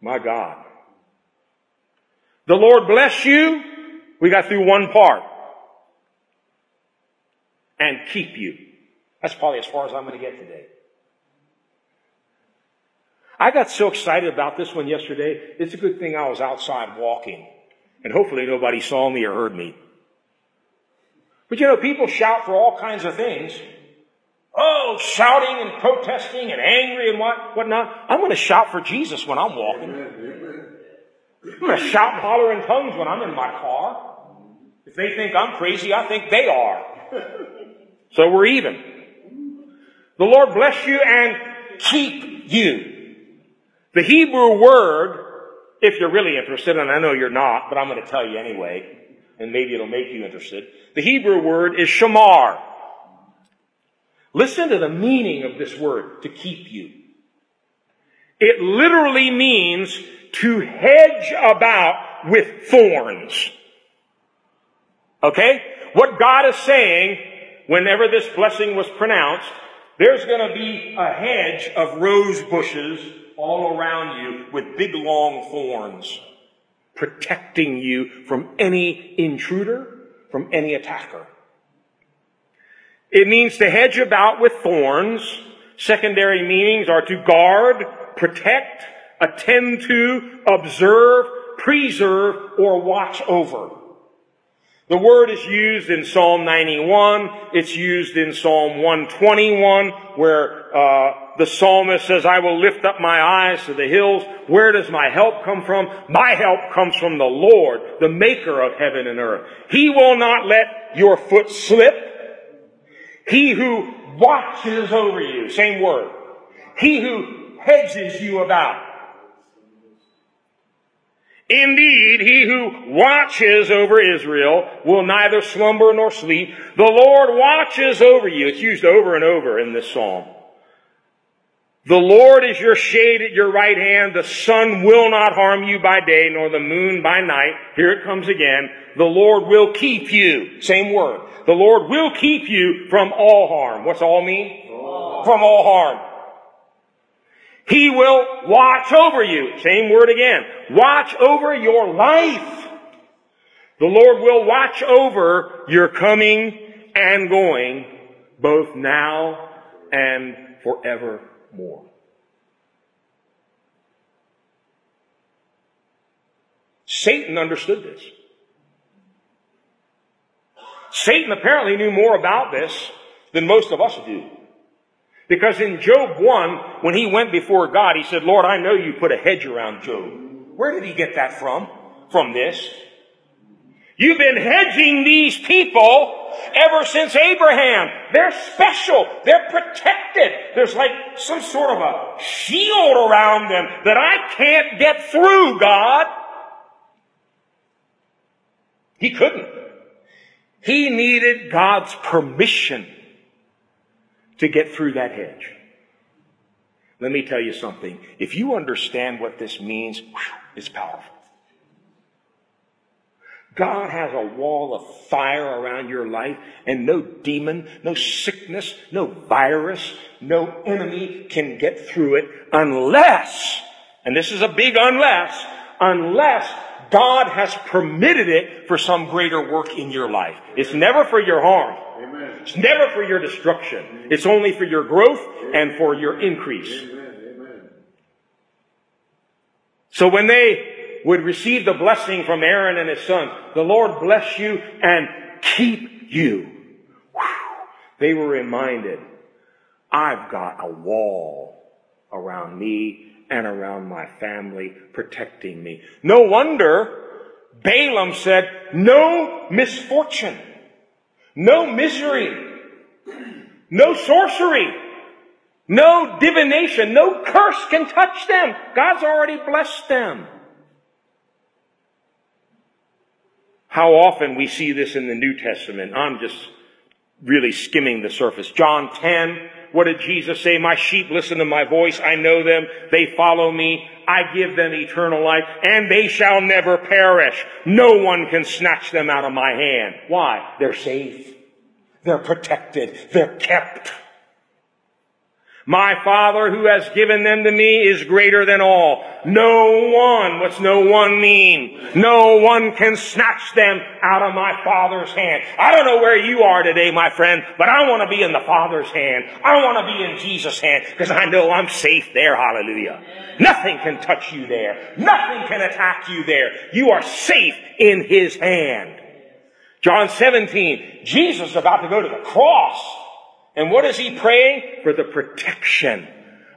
My God. The Lord bless you. We got through one part. And keep you. That's probably as far as I'm going to get today. I got so excited about this one yesterday. It's a good thing I was outside walking. And hopefully nobody saw me or heard me. But you know, people shout for all kinds of things. Oh, shouting and protesting and angry and what, whatnot. I'm going to shout for Jesus when I'm walking. I'm going to shout and holler in tongues when I'm in my car. If they think I'm crazy, I think they are. So we're even. The Lord bless you and keep you. The Hebrew word, if you're really interested, and I know you're not, but I'm going to tell you anyway, and maybe it'll make you interested. The Hebrew word is shamar. Listen to the meaning of this word, to keep you. It literally means to hedge about with thorns. Okay? What God is saying, whenever this blessing was pronounced, there's going to be a hedge of rose bushes all around you with big long thorns, protecting you from any intruder, from any attacker. It means to hedge about with thorns. Secondary meanings are to guard, protect, attend to, observe, preserve, or watch over. The word is used in Psalm 91. It's used in Psalm 121 where uh, the psalmist says, I will lift up my eyes to the hills. Where does my help come from? My help comes from the Lord, the maker of heaven and earth. He will not let your foot slip. He who watches over you, same word. He who hedges you about. Indeed, he who watches over Israel will neither slumber nor sleep. The Lord watches over you. It's used over and over in this psalm. The Lord is your shade at your right hand. The sun will not harm you by day, nor the moon by night. Here it comes again. The Lord will keep you. Same word. The Lord will keep you from all harm. What's all mean? All. From all harm. He will watch over you. Same word again. Watch over your life. The Lord will watch over your coming and going, both now and forevermore. Satan understood this. Satan apparently knew more about this than most of us do. Because in Job 1, when he went before God, he said, Lord, I know you put a hedge around Job. Where did he get that from? From this. You've been hedging these people ever since Abraham. They're special. They're protected. There's like some sort of a shield around them that I can't get through, God. He couldn't. He needed God's permission to get through that hedge. Let me tell you something. If you understand what this means, it's powerful. God has a wall of fire around your life and no demon, no sickness, no virus, no enemy can get through it unless, and this is a big unless, unless God has permitted it for some greater work in your life. It's never for your harm. Amen. It's never for your destruction. Amen. It's only for your growth Amen. and for your increase. So when they would receive the blessing from Aaron and his sons, the Lord bless you and keep you. Whew. They were reminded, I've got a wall around me and around my family protecting me. No wonder Balaam said, no misfortune no misery. No sorcery. No divination. No curse can touch them. God's already blessed them. How often we see this in the New Testament. I'm just really skimming the surface. John 10, what did Jesus say? My sheep listen to my voice. I know them. They follow me. I give them eternal life and they shall never perish. No one can snatch them out of my hand. Why? They're safe. They're protected. They're kept. My Father who has given them to me is greater than all. No one, what's no one mean? No one can snatch them out of my Father's hand. I don't know where you are today, my friend, but I want to be in the Father's hand. I want to be in Jesus' hand because I know I'm safe there. Hallelujah. Nothing can touch you there. Nothing can attack you there. You are safe in His hand. John 17, Jesus is about to go to the cross. And what is he praying? For the protection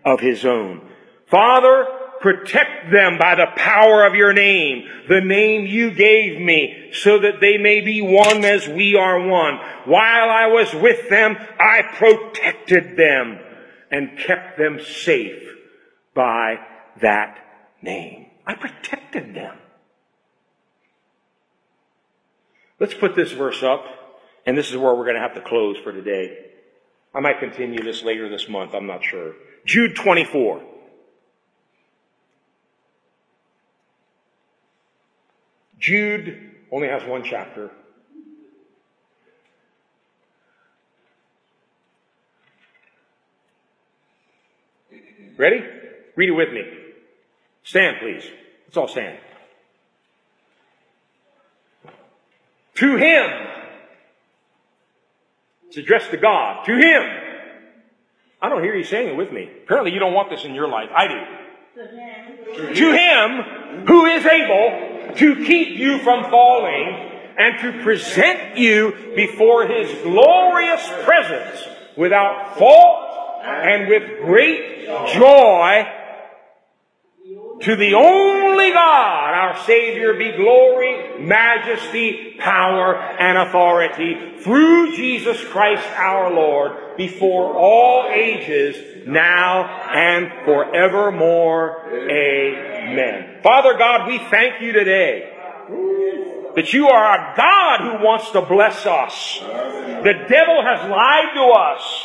of his own. Father, protect them by the power of your name, the name you gave me, so that they may be one as we are one. While I was with them, I protected them and kept them safe by that name. I protected them. Let's put this verse up, and this is where we're going to have to close for today. I might continue this later this month, I'm not sure. Jude 24. Jude only has one chapter. Ready? Read it with me. Stand, please. Let's all stand. To him. It's addressed to God. To him. I don't hear you saying it with me. Apparently you don't want this in your life. I do. To him who is able to keep you from falling and to present you before his glorious presence without fault and with great joy to the only God, our Savior, be glory, majesty, power, and authority through Jesus Christ our Lord before all ages, now and forevermore. Amen. Father God, we thank you today that you are a God who wants to bless us. The devil has lied to us.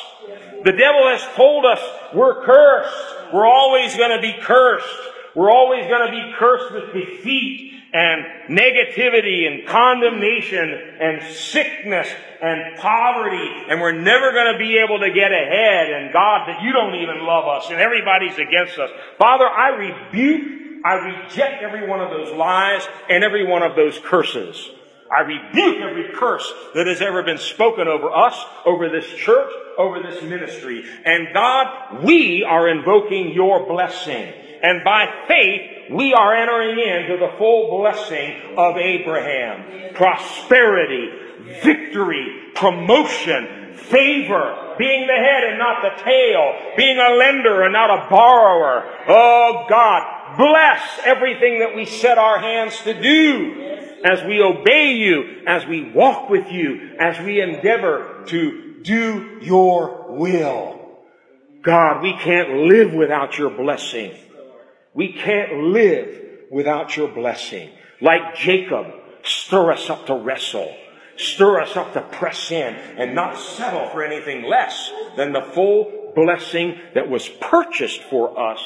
The devil has told us we're cursed. We're always going to be cursed. We're always going to be cursed with defeat and negativity and condemnation and sickness and poverty and we're never going to be able to get ahead and God that you don't even love us and everybody's against us. Father, I rebuke, I reject every one of those lies and every one of those curses. I rebuke every curse that has ever been spoken over us, over this church, over this ministry. And God, we are invoking your blessing. And by faith, we are entering into the full blessing of Abraham. Prosperity, victory, promotion, favor, being the head and not the tail, being a lender and not a borrower. Oh God, bless everything that we set our hands to do as we obey you, as we walk with you, as we endeavor to do your will. God, we can't live without your blessing. We can't live without your blessing. Like Jacob, stir us up to wrestle. Stir us up to press in and not settle for anything less than the full blessing that was purchased for us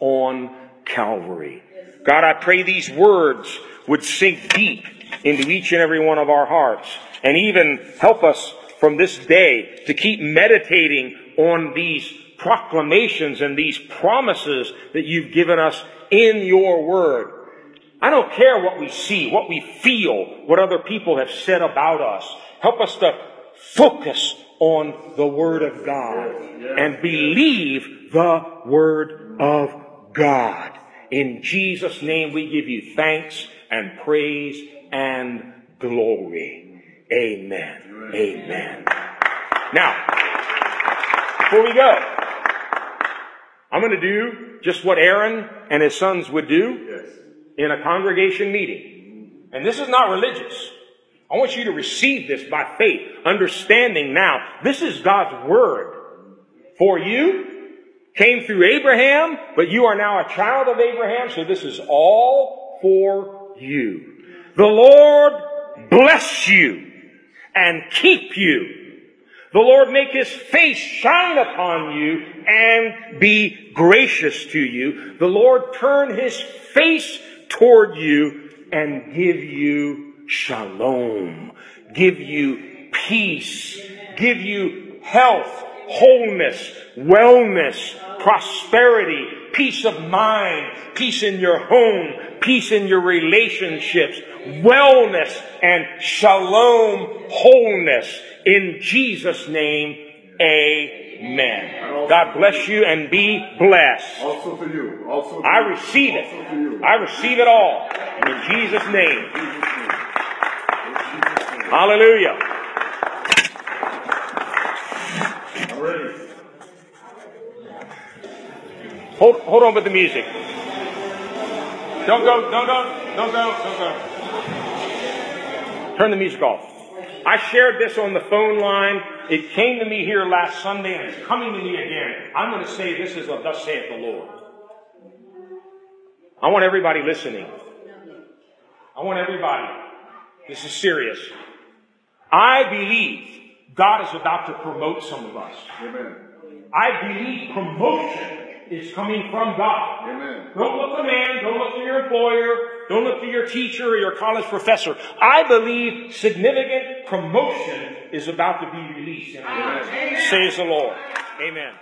on Calvary. God, I pray these words would sink deep into each and every one of our hearts and even help us from this day to keep meditating on these proclamations and these promises that you've given us in your word. I don't care what we see, what we feel, what other people have said about us. Help us to focus on the word of God and believe the word of God. In Jesus' name we give you thanks and praise and glory. Amen. Amen. Now, before we go, I'm going to do just what Aaron and his sons would do yes. in a congregation meeting. And this is not religious. I want you to receive this by faith, understanding now this is God's word for you. Came through Abraham, but you are now a child of Abraham, so this is all for you. The Lord bless you and keep you. The Lord make his face shine upon you and be gracious to you. The Lord turn his face toward you and give you shalom. Give you peace. Give you health, wholeness, wellness, prosperity, peace of mind, peace in your home, peace in your relationships, wellness and shalom, wholeness. In Jesus' name, amen. God bless you and be blessed. Also for you. Also for I receive it. I receive it all. In Jesus' name. Hallelujah. Hold, hold on with the music. Don't go, don't go, don't go, don't go. Turn the music off. I shared this on the phone line. It came to me here last Sunday and it's coming to me again. I'm going to say this is what thus saith the Lord. I want everybody listening. I want everybody. This is serious. I believe God is about to promote some of us. Amen. I believe promotion is coming from God. Amen. Don't look to man. Don't look to your employer. Don't look to your teacher or your college professor. I believe significant promotion is about to be released. In Says the Lord. Amen.